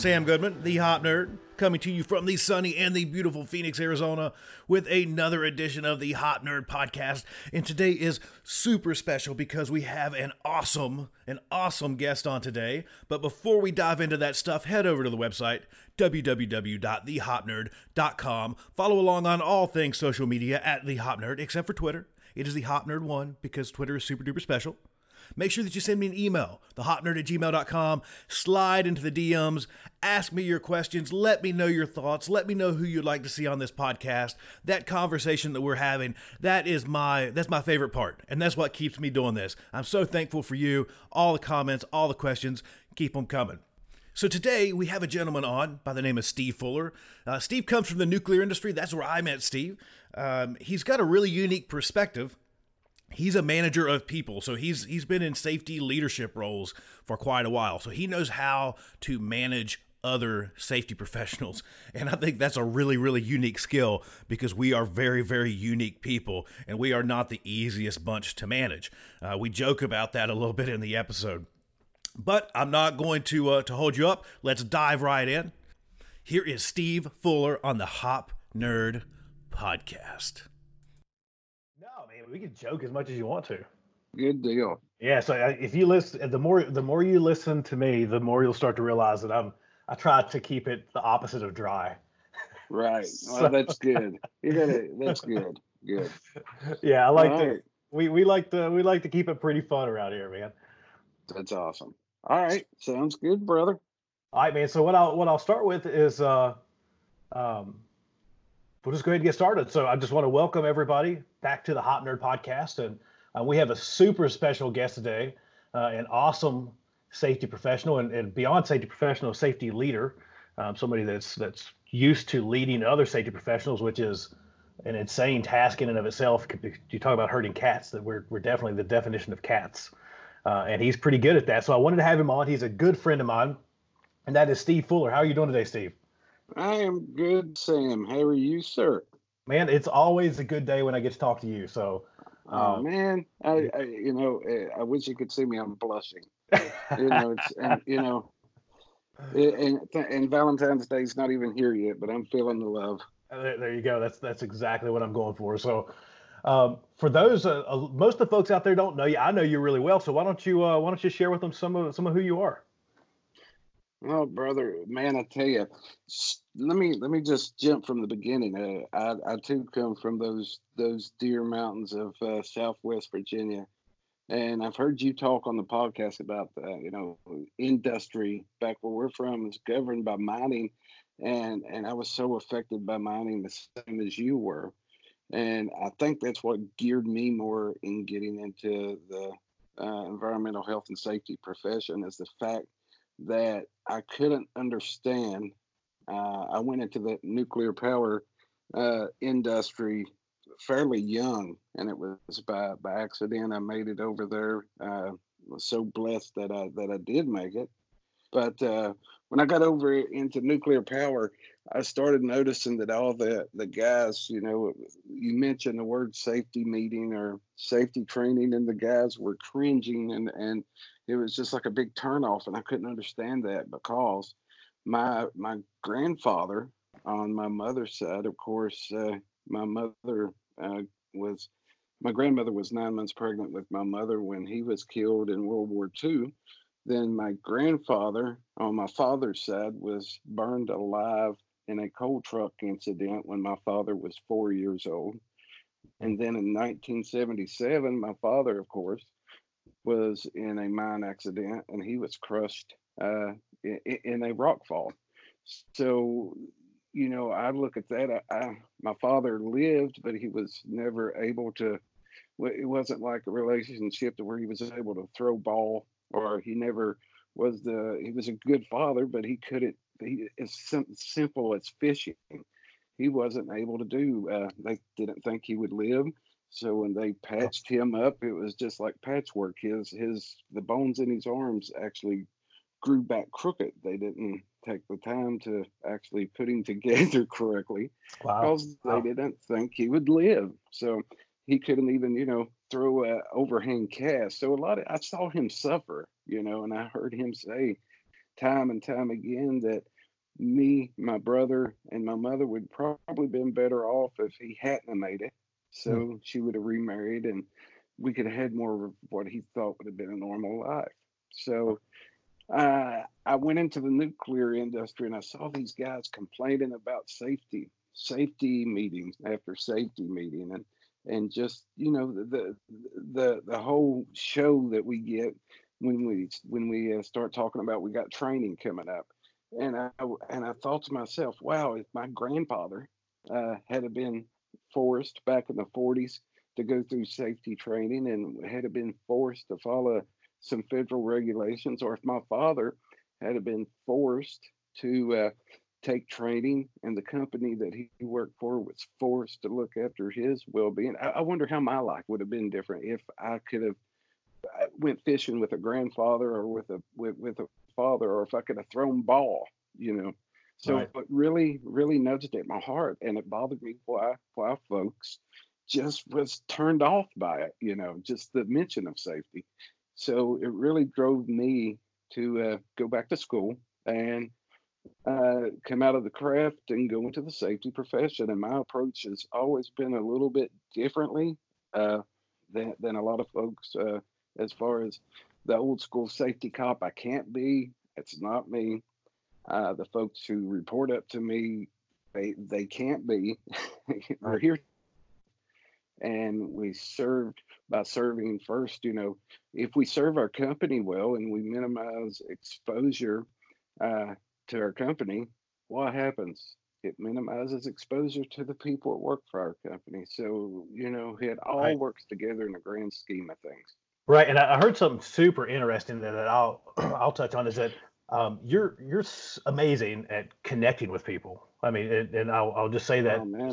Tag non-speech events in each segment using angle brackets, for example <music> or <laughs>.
Sam Goodman, the Hop Nerd, coming to you from the sunny and the beautiful Phoenix, Arizona, with another edition of the Hop Nerd podcast. And today is super special because we have an awesome, an awesome guest on today. But before we dive into that stuff, head over to the website www.thehopnerd.com. Follow along on all things social media at the Hop Nerd, except for Twitter. It is the Hop Nerd one because Twitter is super duper special make sure that you send me an email, thehopnerd at gmail.com. Slide into the DMs, ask me your questions, let me know your thoughts, let me know who you'd like to see on this podcast. That conversation that we're having, that is my that's my favorite part. And that's what keeps me doing this. I'm so thankful for you, all the comments, all the questions. Keep them coming. So today we have a gentleman on by the name of Steve Fuller. Uh, Steve comes from the nuclear industry. That's where I met Steve. Um, he's got a really unique perspective he's a manager of people so he's he's been in safety leadership roles for quite a while. So he knows how to manage other safety <laughs> professionals. And i think that's a really really unique skill because we are very very unique people and we are not the easiest bunch to manage. Uh, we joke about that a little bit in the episode. But i'm not going to uh, to hold you up. Let's dive right in. Here is steve fuller on the hop nerd podcast we can joke as much as you want to. Good deal. Yeah, so uh, if you listen, the more the more you listen to me, the more you'll start to realize that I'm I try to keep it the opposite of dry. Right. So- <laughs> Well, that's good. Gotta. That's good. Good. <laughs> Yeah, I like All to right. we we like to we like to keep it pretty fun around here, man. That's awesome. All right. Sounds good, brother. All right, man. So what I'll what I'll start with is uh um we'll just go ahead and get started. So I just want to welcome everybody back to the Hop Nerd Podcast, and uh, we have a super special guest today, uh, an awesome safety professional and, and beyond safety professional, safety leader, um, somebody that's that's used to leading other safety professionals, which is an insane task in and of itself. You talk about hurting cats, that we're we're definitely the definition of cats, uh, and he's pretty good at that. So I wanted to have him on. He's a good friend of mine, and that is Steve Fuller. How are you doing today, Steve? I am good, Sam. How are you, sir? Man, it's always a good day when I get to talk to you. So, Oh Um, man, I, I you know eh, I wish you could see me. I'm blushing. You know, it's <laughs> and you know, eh, and and Valentine's Day's not even here yet, but I'm feeling the love. uh, there, there you go. That's that's exactly what I'm going for. So, um, for those, uh, uh, most of the folks out there don't know you. I know you really well. So why don't you uh, why don't you share with them some of some of who you are? Oh, brother, man, I tell you, let me let me just jump from the beginning. Uh, I I too come from those those dear mountains of uh, Southwest Virginia, and I've heard you talk on the podcast about uh, you know industry back where we're from is governed by mining, and and I was so affected by mining the same as you were, and I think that's what geared me more in getting into the uh, environmental health and safety profession is the fact that I couldn't understand. Uh, I went into the nuclear power uh, industry fairly young, and it was by by accident I made it over there. Uh, was so blessed that I that I did make it. But uh, when I got over into nuclear power, I started noticing that all the the guys, you know, you mentioned the word safety meeting or safety training, and the guys were cringing and and it was just like a big turnoff and i couldn't understand that because my my grandfather on my mother's side of course uh, my mother uh, was my grandmother was nine months pregnant with my mother when he was killed in world war ii then my grandfather on my father's side was burned alive in a coal truck incident when my father was four years old. And then in 1977 my father of course was in a mine accident and he was crushed uh, in, in a rock fall. So, you know, I look at that. I, I, my father lived, but he was never able to. It wasn't like a relationship to where he was able to throw ball, or he never was the he was a good father, but he couldn't. He as sim- simple as fishing, he wasn't able to do. Uh, they didn't think he would live, so when they patched him up, it was just like patchwork. His his the bones in his arms actually grew back crooked. They didn't take the time to actually put him <laughs> together correctly Wow. because Wow. they didn't think he would live. So he couldn't even, you know, throw a overhand cast. So a lot of I saw him suffer, you know, and I heard him say time and time again that me, my brother, and my mother would probably been better off if he hadn't made it. So she would have remarried and we could have had more of what he thought would have been a normal life. So uh, I went into the nuclear industry and I saw these guys complaining about safety, safety meetings after safety meeting, and and just you know the the the whole show that we get when we when we uh, start talking about we got training coming up, and I and I thought to myself, wow, if my grandfather uh, had been forced back in the 40s to go through safety training and had been forced to follow some federal regulations, or if my father had been forced to uh, take training and the company that he worked for was forced to look after his well-being, I, I wonder how my life would have been different if I could have went fishing with a grandfather or with a with, with a father, or if I could have thrown ball, you know. So Right. it really, really nudged at my heart, and it bothered me why why folks just was turned off by it, you know, just the mention of safety. So it really drove me to uh, go back to school and uh, come out of the craft and go into the safety profession. And my approach has always been a little bit differently uh, than, than a lot of folks uh, as far as the old school safety cop. I can't be, it's not me. Uh, the folks who report up to me, they, they can't be. <laughs> We're here. And we served by serving first you know if we serve our company well and we minimize exposure uh, to our company what happens? It minimizes exposure to the people that work for our company. So you know it all Right. works together in the grand scheme of things. Right, and I heard something super interesting that that I'll <clears throat> I'll touch on is that um, you're you're amazing at connecting with people. I mean, and, and I'll I'll just say that oh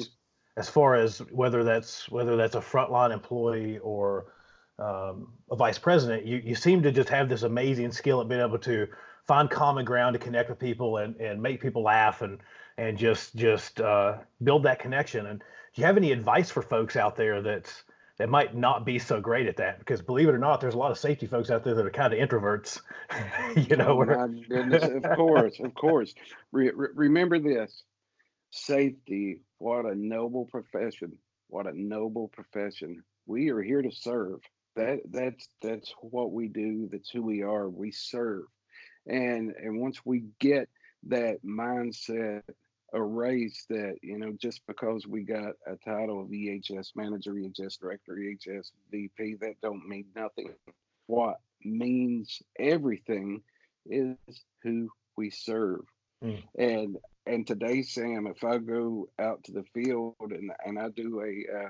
as far as whether that's whether that's a frontline employee or um, a vice president, you you seem to just have this amazing skill at being able to find common ground to connect with people and and make people laugh and and just just uh, build that connection. And do you have any advice for folks out there that's that might not be so great at that? Because believe it or not, there's a lot of safety folks out there that are kind of introverts. <laughs> you know, oh where- my goodness of course of course re- re- remember this safety what a noble profession what a noble profession we are here to serve that that's that's what we do that's who we are we serve and and once we get that mindset erased that you know just because we got a title of ehs manager ehs director ehs vp that don't mean nothing what means everything is who we serve Mm. and and today sam if i go out to the field and and i do a uh,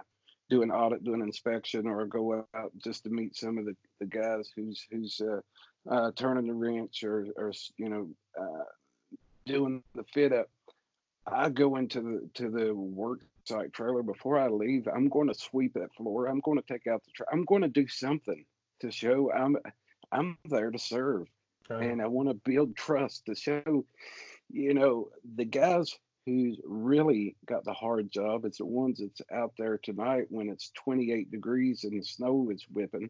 do an audit do an inspection or go out just to meet some of the, the guys who's who's uh, uh, turning the wrench or or you know uh, doing the fit up i go into the to the work site trailer before i leave i'm going to sweep that floor i'm going to take out the tra- i'm going to do something to show i'm i'm there to serve uh, and I want to build trust to show, you know, the guys who's really got the hard job. It's the ones that's out there tonight when it's 28 degrees and the snow is whipping,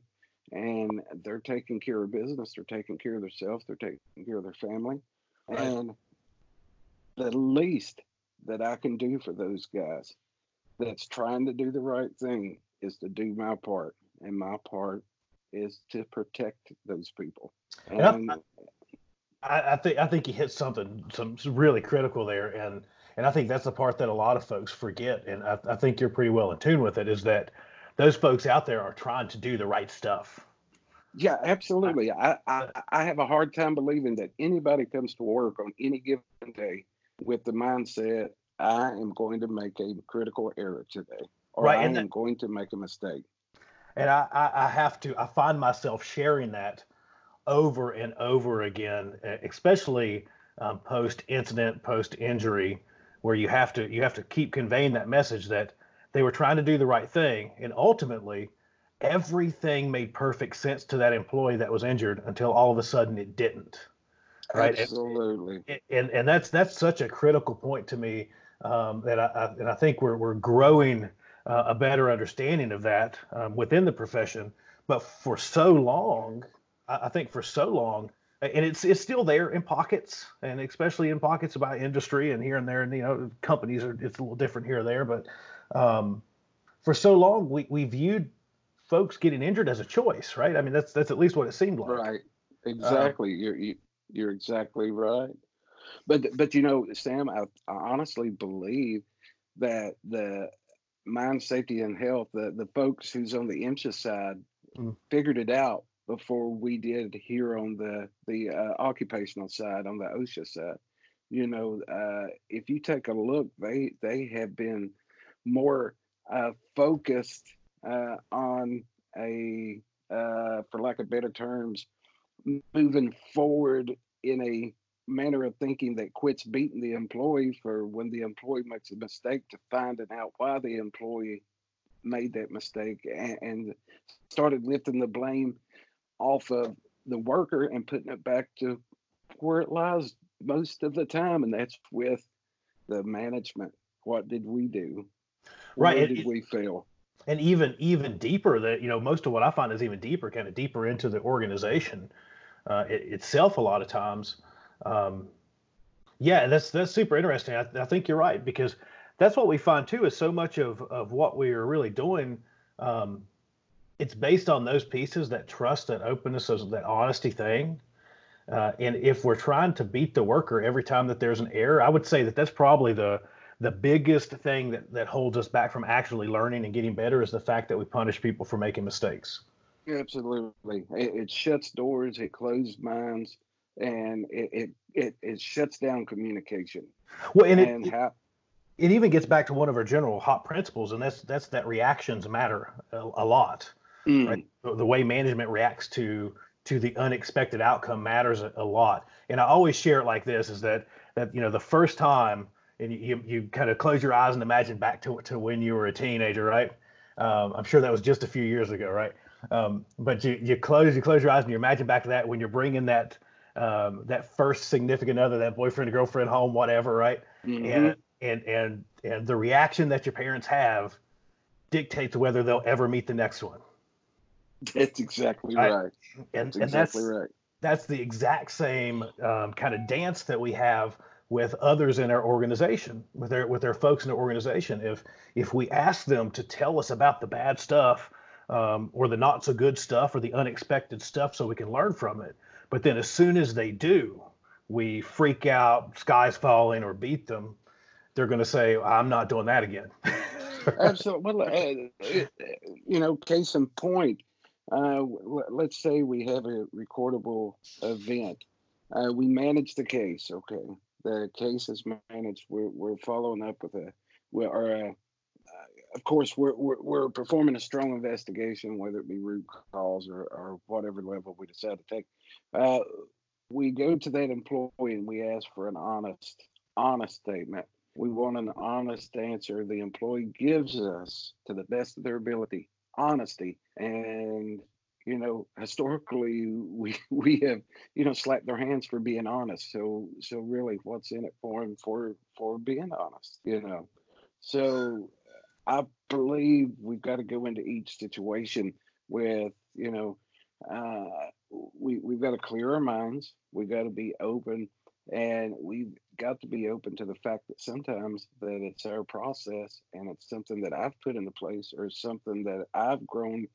and they're taking care of business. They're taking care of themselves. They're taking care of their family, Right. and the least that I can do for those guys that's trying to do the right thing is to do my part, and my part is to protect those people. And I- And I, I think I think you hit something some really critical there, and and I think that's the part that a lot of folks forget, and I, I think you're pretty well in tune with it. Is that those folks out there are trying to do the right stuff. Yeah, absolutely. I, I I have a hard time believing that anybody comes to work on any given day with the mindset I am going to make a critical error today, or Right, I and am that- going to make a mistake. And I, I, I have to I find myself sharing that over and over again, especially um, post incident, post injury, where you have to you have to keep conveying that message that they were trying to do the right thing, and ultimately everything made perfect sense to that employee that was injured until all of a sudden it didn't. Right. Absolutely. And and, and that's that's such a critical point to me um, that I, I, and I think we're we're growing uh, a better understanding of that um, within the profession. But for so long, I, I think for so long, and it's it's still there in pockets, and especially in pockets about industry and here and there, and you know companies are it's a little different here or there, but um, for so long we we viewed folks getting injured as a choice, right? I mean that's that's at least what it seemed like. Right. Exactly. Uh, you're you, you're exactly right. But but you know, Sam, I, I honestly believe that the mine safety and health, the the folks who's on the MSHA side, mm. figured it out before we did here on the the uh, occupational side on the OSHA side. You know, uh, if you take a look, they they have been more uh, focused uh, on a, uh, for lack of better terms, moving forward in a manner of thinking that quits beating the employee for when the employee makes a mistake to finding out why the employee made that mistake and, and started lifting the blame off of the worker and putting it back to where it lies most of the time, and that's with the management. What did we do? Where right. did it, we fail? And even even deeper, that you know, most of what I find is even deeper, kind of deeper into the organization uh, it, itself. A lot of times, um, yeah, that's that's super interesting. I, I, think you're right because that's what we find too. Is so much of of what we are really doing. Um, it's based on those pieces that trust, that openness, those, that honesty thing. Uh, and if we're trying to beat the worker every time that there's an error, I would say that that's probably the the biggest thing that, that holds us back from actually learning and getting better is the fact that we punish people for making mistakes. Absolutely, it, it shuts doors, it closes minds, and it it, it, it shuts down communication. Well, and, and it, how, it even gets back to one of our general HOP principles, and that's that's that reactions matter a, a lot. Mm. Right? The way management reacts to to the unexpected outcome matters a, a, lot. And I always share it like this: is that that you know the first time, and you you, you kind of close your eyes and imagine back to to when you were a teenager, right? Um, I'm sure that was just a few years ago, right? Um, but you you close you close your eyes and you imagine back to that when you're bringing that um, that first significant other, that boyfriend, or girlfriend home, whatever, right? Mm-hmm. And and and and the reaction that your parents have dictates whether they'll ever meet the next one. That's exactly right. right. And, that's exactly that's, right. That's the exact same um, kind of dance that we have with others in our organization, with their with their folks in the organization. If if we ask them to tell us about the bad stuff, um, or the not so good stuff, or the unexpected stuff, so we can learn from it, but then as soon as they do, we freak out, skies falling, or beat them. They're going to say, "I'm not doing that again." <laughs> Absolutely. Well, uh, you know, case in point, uh, let's say we have a recordable event. Uh, we manage the case. Okay, the case is managed. We're, we're following up with a, we are, of course, we're, we're, we're performing a strong investigation, whether it be root cause or, or whatever level we decide to take. Uh, we go to that employee and we ask for an honest, honest statement. We want an honest answer. The employee gives us, to the best of their ability, honesty and you know historically we <laughs> we have you know slapped their hands for being honest so so really what's in it for them for for being honest you know so i believe we've got to go into each situation with you know uh we we've got to clear our minds we've got to be open and we've got to be open to the fact that sometimes that it's our process and it's something that I've put into place or something that I've grown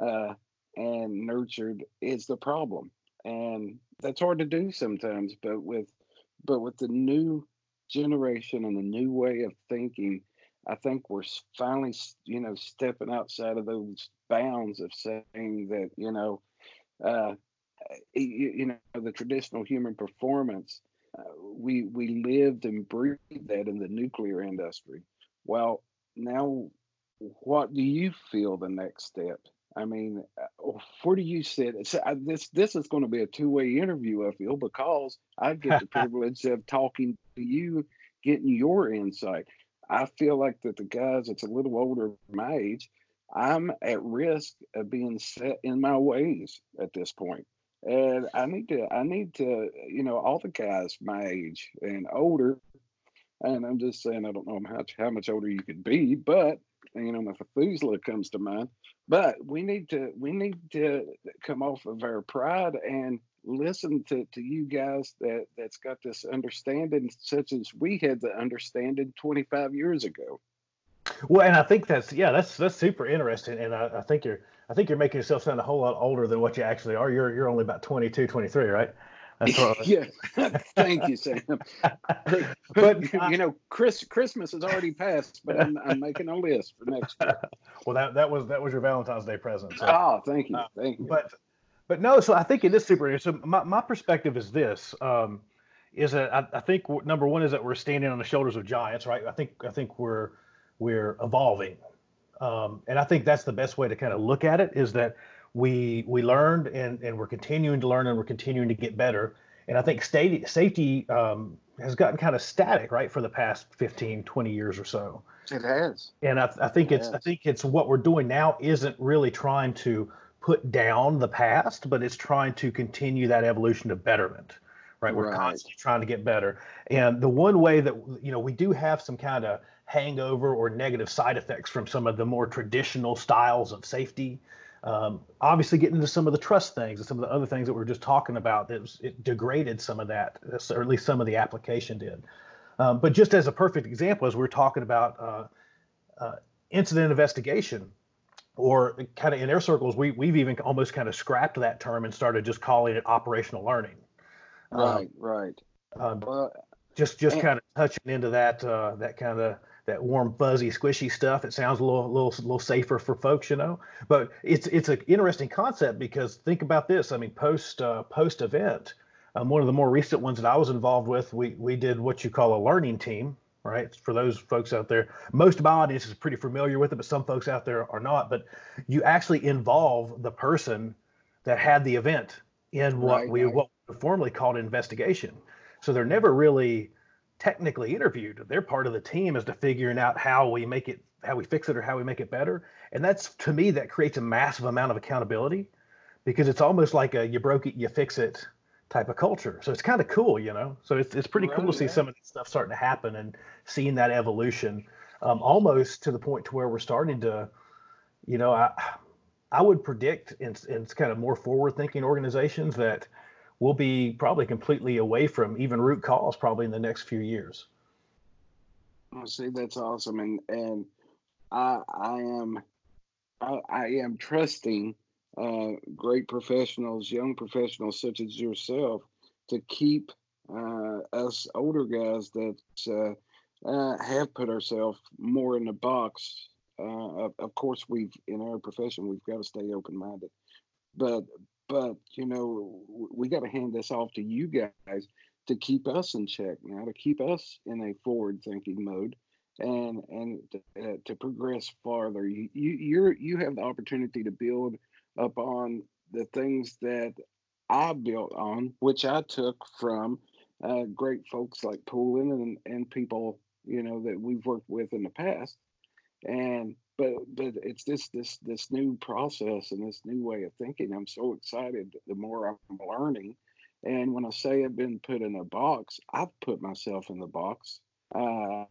uh, and nurtured is the problem. And that's hard to do sometimes, but with but with the new generation and the new way of thinking, I think we're finally, you know, stepping outside of those bounds of saying that, you know, uh, you, you know, the traditional human performance uh, we we lived and breathed that in the nuclear industry. Well, now, what do you feel the next step? I mean, uh, where do you sit? So I, this this is going to be a two way interview, I feel, because I get the <laughs> privilege of talking to you, getting your insight. I feel like that the guys that's a little older my age, I'm at risk of being set in my ways at this point. And I need to, I need to, you know, all the guys my age and older, and I'm just saying, I don't know how much, how much older you could be, but you know, Methuselah comes to mind. But we need to we need to come off of our pride and listen to, to you guys that that's got this understanding such as we had the understanding 25 years ago. Well, and I think that's yeah, that's that's super interesting, and I, I think you're I think you're making yourself sound a whole lot older than what you actually are. You're you're only about 22, 23, right? <laughs> yeah, thank you, Sam. <laughs> But, you know, Chris Christmas has already passed, but I'm, I'm making a list for next year. <laughs> well, that that was that was your Valentine's Day present. So. Oh, thank you, thank you. But but no, so I think it is super interesting. So my, my perspective is this: um, is that I, I think number one is that we're standing on the shoulders of giants, right? I think I think we're we're evolving, um, and I think that's the best way to kind of look at it. Is that we we learned and and we're continuing to learn and we're continuing to get better. And I think state, safety um, has gotten kind of static, right, for the past 15, 20 years or so. It has. And I, I think it it's has. I think it's what we're doing now isn't really trying to put down the past, but it's trying to continue that evolution of betterment. Right. We're right. constantly trying to get better. And the one way that you know we do have some kind of hangover or negative side effects from some of the more traditional styles of safety um, obviously, getting into some of the trust things and some of the other things that we are just talking about, it, was, it degraded some of that, or at least some of the application did. Um, but just as a perfect example, as we are talking about uh, uh, incident investigation, or kind of in air circles, we, we've even almost kind of scrapped that term and started just calling it operational learning. Right, um, right. Um, just just kind of touching into that uh, that kind of that warm, fuzzy, squishy stuff. It sounds a little, little, little safer for folks, you know. But it's it's an interesting concept because think about this. I mean, post uh, post event, um, one of the more recent ones that I was involved with, we we did what you call a learning team, right? For those folks out there, most of my audience is pretty familiar with it, but some folks out there are not. But you actually involve the person that had the event in what right, we right. what we formerly called investigation. So they're never really technically interviewed. They're part of the team as to figuring out how we make it, how we fix it, or how we make it better. And that's to me that creates a massive amount of accountability because it's almost like a you broke it, you fix it type of culture. So it's kind of cool, you know. So it's it's pretty right, cool to see yeah. some of this stuff starting to happen and seeing that evolution, um, almost to the point to where we're starting to, you know, I I would predict in in kind of more forward thinking organizations that we'll be probably completely away from even root cause probably in the next few years. I see that's awesome, and and I I am I, I am trusting uh, great professionals, young professionals such as yourself, to keep uh, us older guys that uh, uh, have put ourselves more in the box. Uh, of, of course, we've in our profession we've got to stay open minded, but but you know, we got to hand this off to you guys to keep us in check now, to keep us in a forward-thinking mode, and and to, uh, to progress farther. You you you have the opportunity to build upon the things that I built on, which I took from uh, great folks like Poulin and and people you know that we've worked with in the past, and but but it's this this this new process and this new way of thinking. I'm so excited. The more I'm learning, and when I say I've been put in a box, I've put myself in the box. Uh,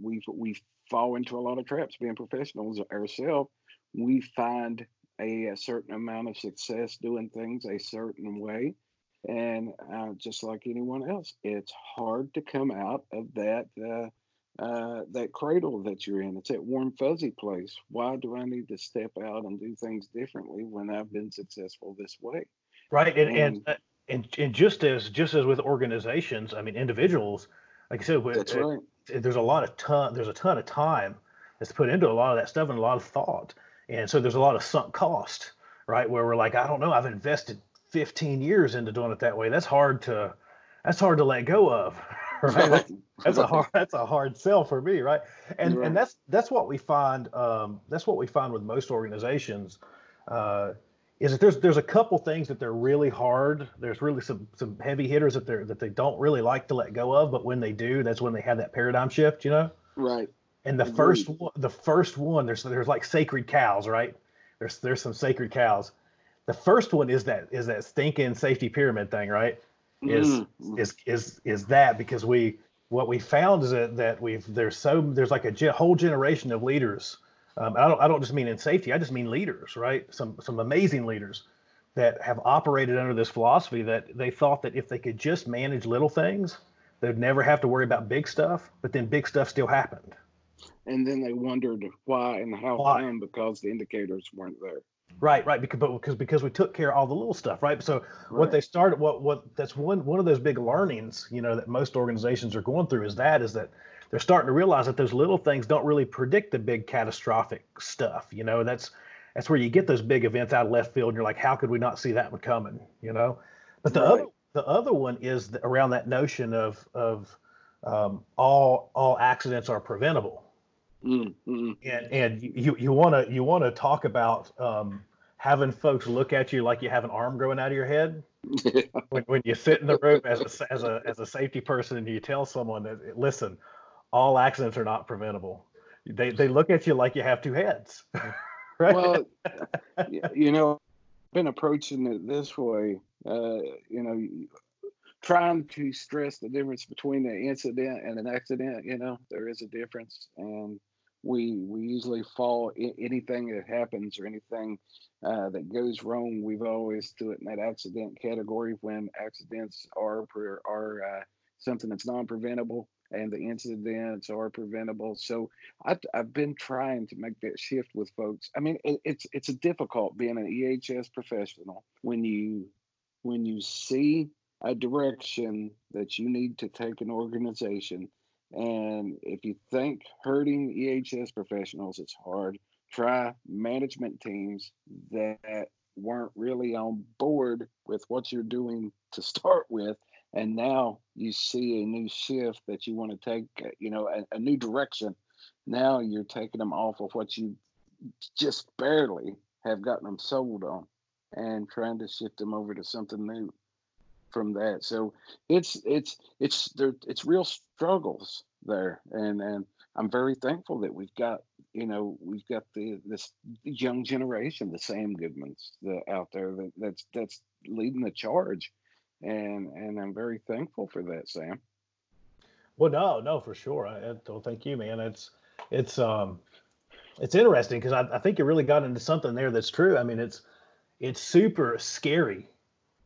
we we fall into a lot of traps being professionals ourselves. We find a, a, certain amount of success doing things a certain way. And uh, just like anyone else, it's hard to come out of that uh, uh, that cradle that you're in. It's that warm, fuzzy place. Why do I need to step out and do things differently when I've been successful this way? Right, and and and, and, and just as just as with organizations, I mean individuals, like I said, that's right. It, there's a lot of ton. There's a ton of time that's put into a lot of that stuff and a lot of thought, and so there's a lot of sunk cost, right? Where we're like, I don't know, I've invested 15 years into doing it that way. That's hard to that's hard to let go of, <laughs> right? <laughs> That's, that's a hard that's a hard sell for me, right? And right. and that's that's what we find um, that's what we find with most organizations. uh, is that there's there's a couple things that they're really hard. There's really some some heavy hitters that they're that they don't really like to let go of, but when they do, that's when they have that paradigm shift, you know. Right. And the Agreed. first one, the first one, there's there's like sacred cows, right? There's there's some sacred cows. The first one is that is that stinking safety pyramid thing, right? Is Mm. is is is that because we what we found is that that we've there's so there's like a ge- whole generation of leaders. Um, I don't I don't just mean in safety. I just mean leaders, right? Some some amazing leaders that have operated under this philosophy that they thought that if they could just manage little things, they'd never have to worry about big stuff. But then big stuff still happened. And then they wondered why and how Why? come because the indicators weren't there. Right, right. Because but because because we took care of all the little stuff, right? So what they started, what what that's one one of those big learnings, you know, that most organizations are going through is that is that they're starting to realize that those little things don't really predict the big catastrophic stuff. You know, that's that's where you get those big events out of left field, and you're like, how could we not see that one coming? You know, but the other the other one is the, around that notion of of um, all all accidents are preventable Mm, mm, and and you you want to you want to talk about um, having folks look at you like you have an arm growing out of your head <laughs> when, when you sit in the room as a, as a as a safety person and you tell someone that listen all accidents are not preventable they they look at you like you have two heads <laughs> right well, you know, I've been approaching it this way. Uh, you know, trying to stress the difference between an incident and an accident. You know, there is a difference, and we we usually fall anything that happens or anything uh, that goes wrong. We've always do it in that accident category when accidents are are uh, something that's non-preventable and the incidents are preventable. So I've, I've been trying to make that shift with folks. I mean, it, it's it's a difficult being an EHS professional when you when you see a direction that you need to take an organization, and if you think hurting EHS professionals is hard, try management teams that weren't really on board with what you're doing to start with. And now you see a new shift that you want to take uh, you know a, a new direction. Now you're taking them off of what you just barely have gotten them sold on and trying to shift them over to something new from that so it's it's it's there it's real struggles there and and i'm very thankful that we've got you know we've got the this young generation the sam goodmans that out there that that's that's leading the charge and and i'm very thankful for that sam Well, no, no, for sure. I, I don't thank you, man. It's it's um it's interesting because I, I think you really got into something there that's true. I mean, it's it's super scary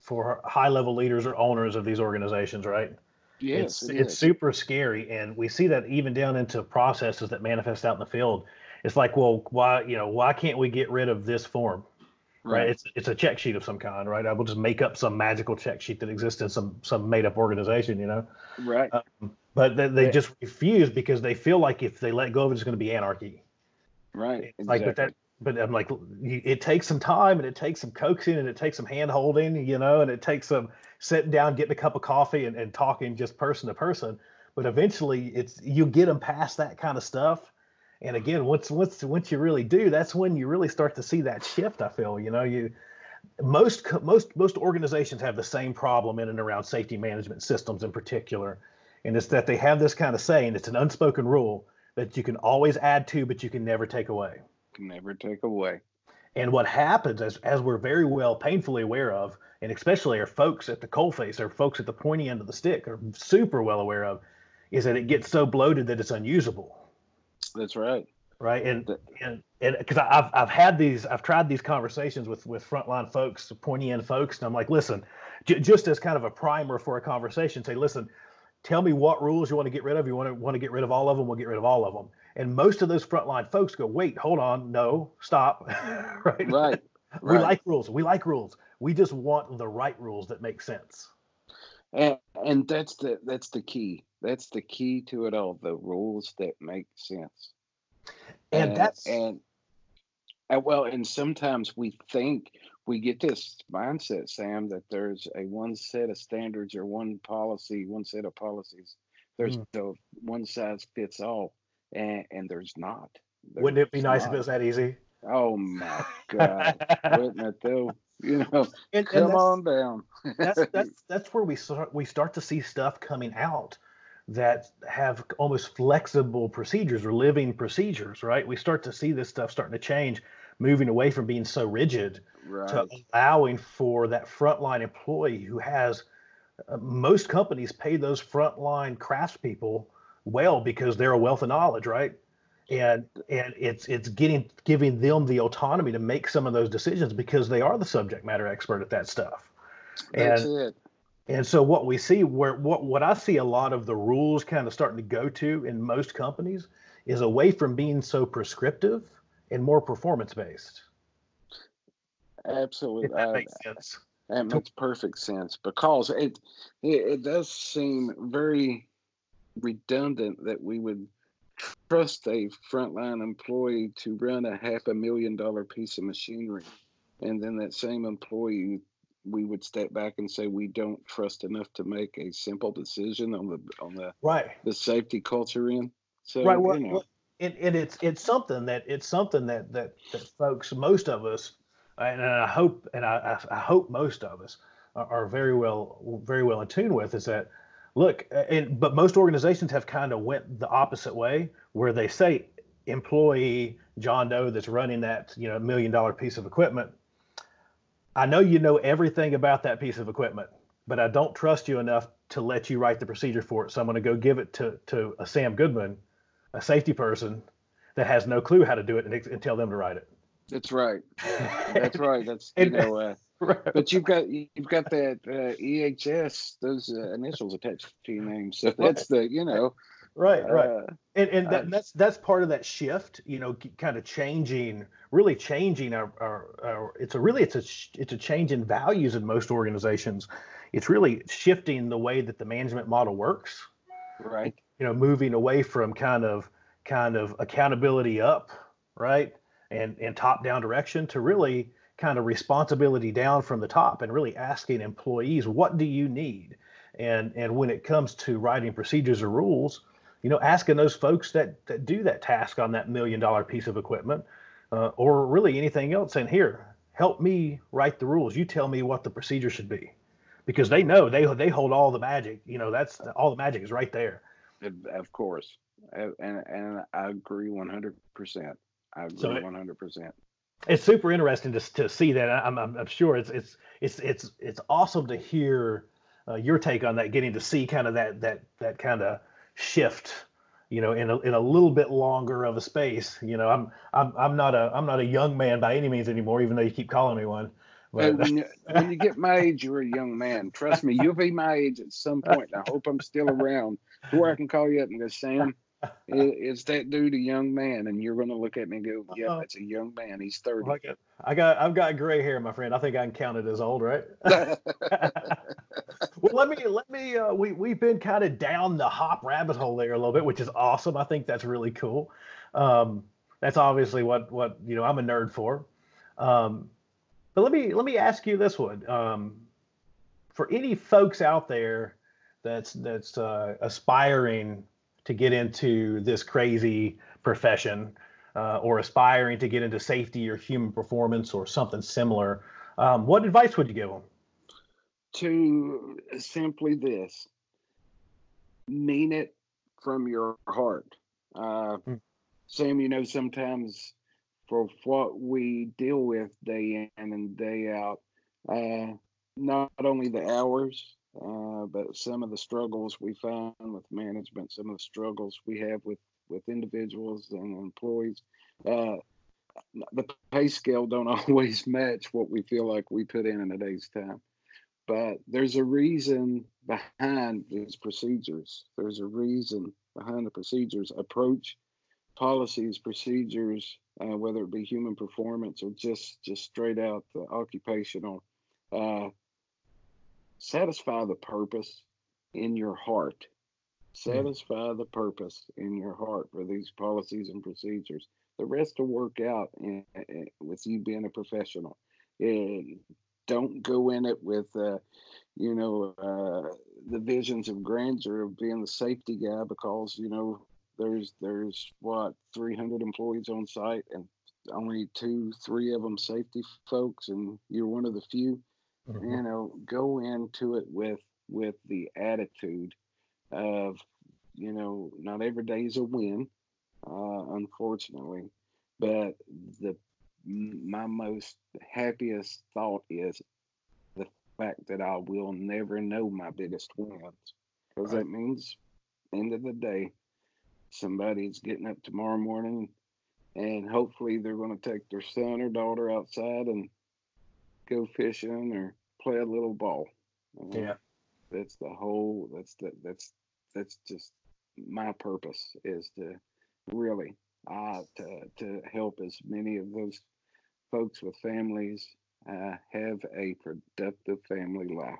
for high level leaders or owners of these organizations, right? yes it's it it's super scary, and we see that even down into processes that manifest out in the field. It's like, well, why you know why can't we get rid of this form? Right. It's it's a check sheet of some kind, right? I will just make up some magical check sheet that exists in some some made up organization, you know right um, but they, they just refuse because they feel like if they let go of it, it's going to be anarchy. right It's Like, but that, exactly. But I'm like, it takes some time and it takes some coaxing and it takes some hand holding, you know, and it takes some sitting down, getting a cup of coffee and, and talking just person to person. But eventually, it's you get them past that kind of stuff. And again, once once once you really do, that's when you really start to see that shift. I feel, you know, you most most most organizations have the same problem in and around safety management systems in particular and it's that they have this kind of saying it's an unspoken rule that you can always add to but you can never take away can never take away. And what happens as, as we're very well painfully aware of and especially our folks at the coalface our folks at the pointy end of the stick are super well aware of is that it gets so bloated that it's unusable. That's right. Right? And and and because i've i've had these i've tried these conversations with with frontline folks pointy end folks and i'm like listen j- just as kind of a primer for a conversation say listen tell me what rules you want to get rid of you want to want to get rid of all of them we'll get rid of all of them and most of those frontline folks go wait hold on no stop. <laughs> Right? Right we right. like rules we like rules. We just want the right rules that make sense. And and that's the that's the key. That's the key to it all the rules that make sense. And that's and, and well and sometimes we think we get this mindset sam that there's a one set of standards or one policy one set of policies there's Mm. the one size fits all and and there's not wouldn't it be There's nice if it was that easy Oh my God! Wouldn't it though? You know, <laughs> And- and come that's- on down. that's <laughs> that's that's where we start we start to see stuff coming out that have almost flexible procedures or living procedures right we start to see this stuff starting to change moving away from being so rigid right. to allowing for that frontline employee who has uh, most companies pay those frontline craftspeople well because they're a wealth of knowledge right and and it's it's getting giving them the autonomy to make some of those decisions because they are the subject matter expert at that stuff That's and it. and so what we see where what what I see a lot of the rules kind of starting to go to in most companies is away from being so prescriptive and more performance based. Absolutely. If that I- makes sense. That makes perfect sense because it, it it does seem very redundant that we would trust a frontline employee to run a half a million dollar piece of machinery, and then that same employee we would step back and say we don't trust enough to make a simple decision on the on the Right. the safety culture in. So right. Well, you know, well, and, and it's it's something that it's something that that, that folks, most of us, and I hope and I, I hope most of us are, are very well very well in tune with is that look uh, and but most organizations have kind of went the opposite way where they say employee John Doe that's running that you know million dollar piece of equipment. I know you know everything about that piece of equipment, but I don't trust you enough to let you write the procedure for it. So I'm going to go give it to to a Sam Goodman, a safety person that has no clue how to do it, and, and tell them to write it. that's right. That's <laughs> right. That's you know. Uh, <laughs> But you've got you've got that uh, EHS those uh, initials attached to your name, so that's the you know right, right. uh, and and that, that's that's part of that shift you know kind of changing really changing our, our, our it's a really it's a it's a change in values in most organizations it's really shifting the way that the management model works right. You know moving away from kind of kind of accountability up right and and top down direction to really kind of responsibility down from the top and really asking employees what do you need? And and when it comes to writing procedures or rules you know asking those folks that that do that task on that million dollar piece of equipment uh, or really anything else in here help me write the rules. You tell me what the procedure should be. Because they know they they hold all the magic you know that's all the magic is right there Of- Of course, and and I agree one hundred percent. I agree one hundred percent. it's super interesting to, to see that. I'm, I'm, I'm sure it's it's it's it's it's awesome to hear uh, your take on that, getting to see kind of that that that kind of shift, you know, in a in a little bit longer of a space. You know, I'm I'm I'm not a I'm not a young man by any means anymore, even though you keep calling me one. Hey, when you when you get my age, you're a young man. Trust me, you'll be my age at some point. I hope I'm still around to where I can call you up and go, Sam. <laughs> i- Is that dude a young man? And you're going to look at me and go, Yeah, Uh-huh. that's a young man. He's thirty. I got I got I've got gray hair, my friend. I think I can count it as old, right? <laughs> well, let me let me. Uh, we we've been kind of down the hop rabbit hole there a little bit, which is awesome. I think that's really cool. Um, that's obviously what what you know I'm a nerd for. Um, but let me let me ask you this one. Um, for any folks out there that's that's uh, aspiring to get into this crazy profession uh, or aspiring to get into safety or human performance or something similar, um, what advice would you give them? to simply this mean it from your heart. Uh, Mm. Sam, you know, sometimes for what we deal with day in and day out, uh, not only the hours, uh, but some of the struggles we find with management, some of the struggles we have with, with individuals and employees. Uh, the pay scale don't <laughs> always match what we feel like we put in in a day's time but there's a reason behind these procedures. There's a reason behind the procedures, approach, policies, procedures, uh, whether it be human performance or just just straight out the occupational. Uh, satisfy the purpose in your heart. Satisfy the purpose in your heart for these policies and procedures. The rest will work out in, in- with you being a professional. And don't go in it with, uh, you know, uh, the visions of grandeur of being the safety guy because you know there's there's what 300 employees on site and only two, three of them safety folks, and you're one of the few. Mm-hmm. You know, go into it with with the attitude of, you know, not every day is a win, uh, unfortunately, but the my most happiest thought is the fact that I will never know my biggest wins because right. that means end of the day somebody's getting up tomorrow morning and hopefully they're going to take their son or daughter outside and go fishing or play a little ball. Uh, yeah, that's the whole. That's the that's that's just my purpose is to really uh, to to help as many of those folks with families uh, have a productive family life.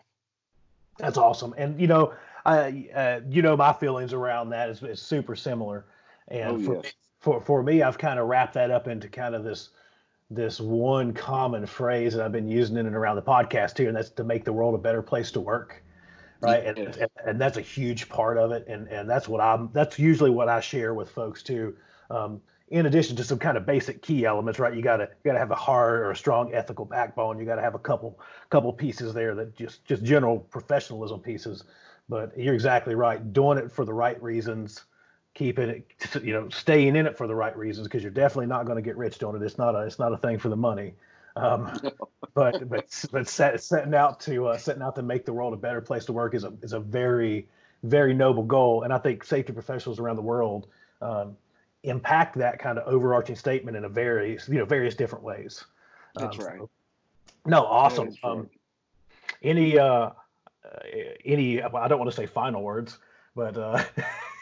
That's awesome, and you know, I uh, you know my feelings around that is, is super similar, and oh, for, yes. for for me, I've kind of wrapped that up into kind of this this one common phrase that I've been using in and around the podcast here, and that's to make the world a better place to work. Right. Yeah. And, and, and, that's a huge part of it. And, and that's what I'm, that's usually what I share with folks too. Um, in addition to some kind of basic key elements, right? You gotta, you gotta have a hard or a strong ethical backbone. You gotta have a couple, couple pieces there that just, just general professionalism pieces. But you're exactly right. Doing it for the right reasons, keeping it, <laughs> you know, staying in it for the right reasons because you're definitely not going to get rich doing it. It's not a it's not a thing for the money. Um, <laughs> but but but set, setting out to uh, setting out to make the world a better place to work is a is a very very noble goal, and I think safety professionals around the world um, impact that kind of overarching statement in a very you know various different ways. That's um, right. So, no, awesome. Um, any uh, uh, any I don't want to say final words, but uh,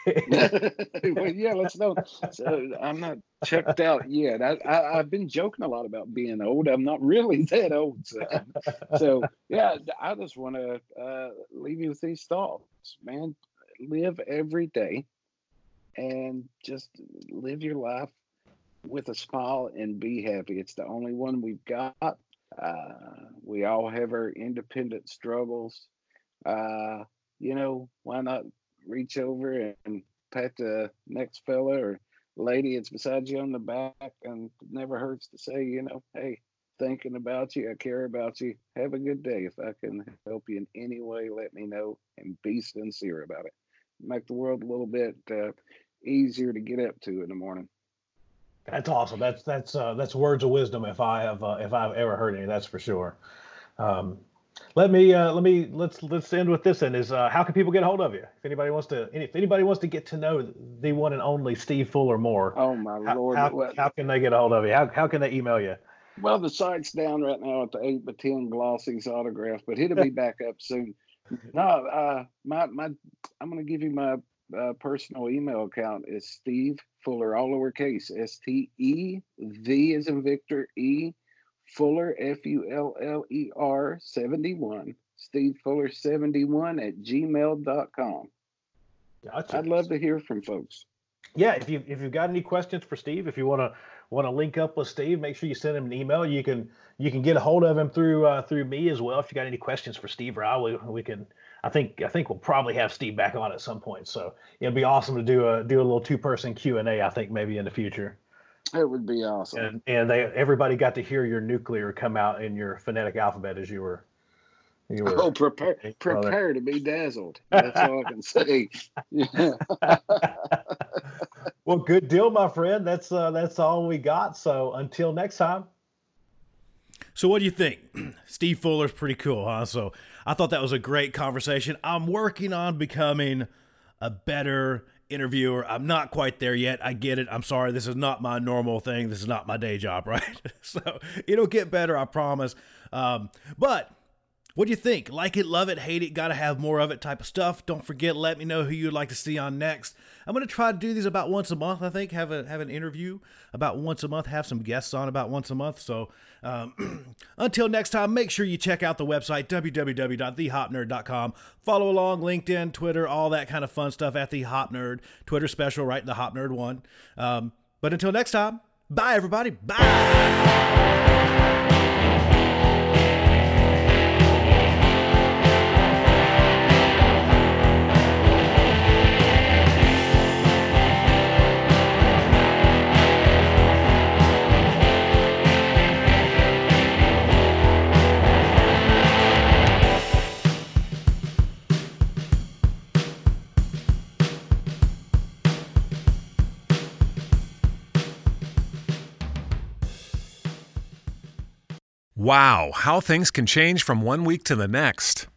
<laughs> well, yeah, let's know. So I'm not checked out yet. I, I have been joking a lot about being old. I'm not really <laughs> that old. So, so yeah, I just want to uh, leave you with these thoughts, man. Live every day, and just live your life with a smile and be happy. It's the only one we've got. Uh, we all have our independent struggles. Uh, you know, why not reach over and pat the next fella or lady that's beside you on the back and never hurts to say you know hey thinking about you i care about you have a good day if i can help you in any way let me know and be sincere about it make the world a little bit uh, easier to get up to in the morning that's awesome that's that's uh, that's words of wisdom if i have uh, if i've ever heard any that's for sure um, let me uh, let me let's let's end with this. And is uh, how can people get a hold of you? If anybody wants to, if anybody wants to get to know the one and only Steve Fuller more. Oh my how, lord! How, how, can they get a hold of you? How how can they email you? Well, the site's down right now at the eight by ten glossies autograph, but it'll be back up soon. <laughs> No, uh, my my, I'm gonna give you my uh, personal email account is Steve Fuller, all lowercase, S T E V is in Victor E Fuller, F U L L E R 71, Steve Fuller 71 at gmail.com. Gotcha. I'd love to hear from folks. Yeah, if you if you've got any questions for Steve, if you want to want to link up with Steve, make sure you send him an email. You can you can get a hold of him through uh, through me as well. If you got any questions for Steve or I, we, we can. I think I think we'll probably have Steve back on at some point. So it'd be awesome to do a do a little two person Q and A. I think maybe in the future. It would be awesome. And, and they everybody got to hear your nuclear come out in your phonetic alphabet as you were. You were oh, prepare prepare to be dazzled. That's all I can say. Yeah. <laughs> well, good deal, my friend. That's uh, that's all we got. So until next time. So what do you think? <clears throat> Steve Fuller's pretty cool, huh? So I thought that was a great conversation. I'm working on becoming a better interviewer. I'm not quite there yet. I get it. I'm sorry. This is not my normal thing. This is not my day job, <laughs> right? so it'll get better, I promise. Um, but what do you think? Like it, love it, hate it, gotta have more of it type of stuff. Don't forget, let me know who you'd like to see on next. I'm gonna try to do these about once a month. I think have a have an interview about once a month. Have some guests on about once a month. So um, <clears throat> until next time, make sure you check out the website www.thehopnerd.com. Follow along LinkedIn, Twitter, all that kind of fun stuff at the Hop Nerd Twitter special, right? The Hop Nerd one. Um, but until next time, bye everybody. Bye. Wow, how things can change from one week to the next.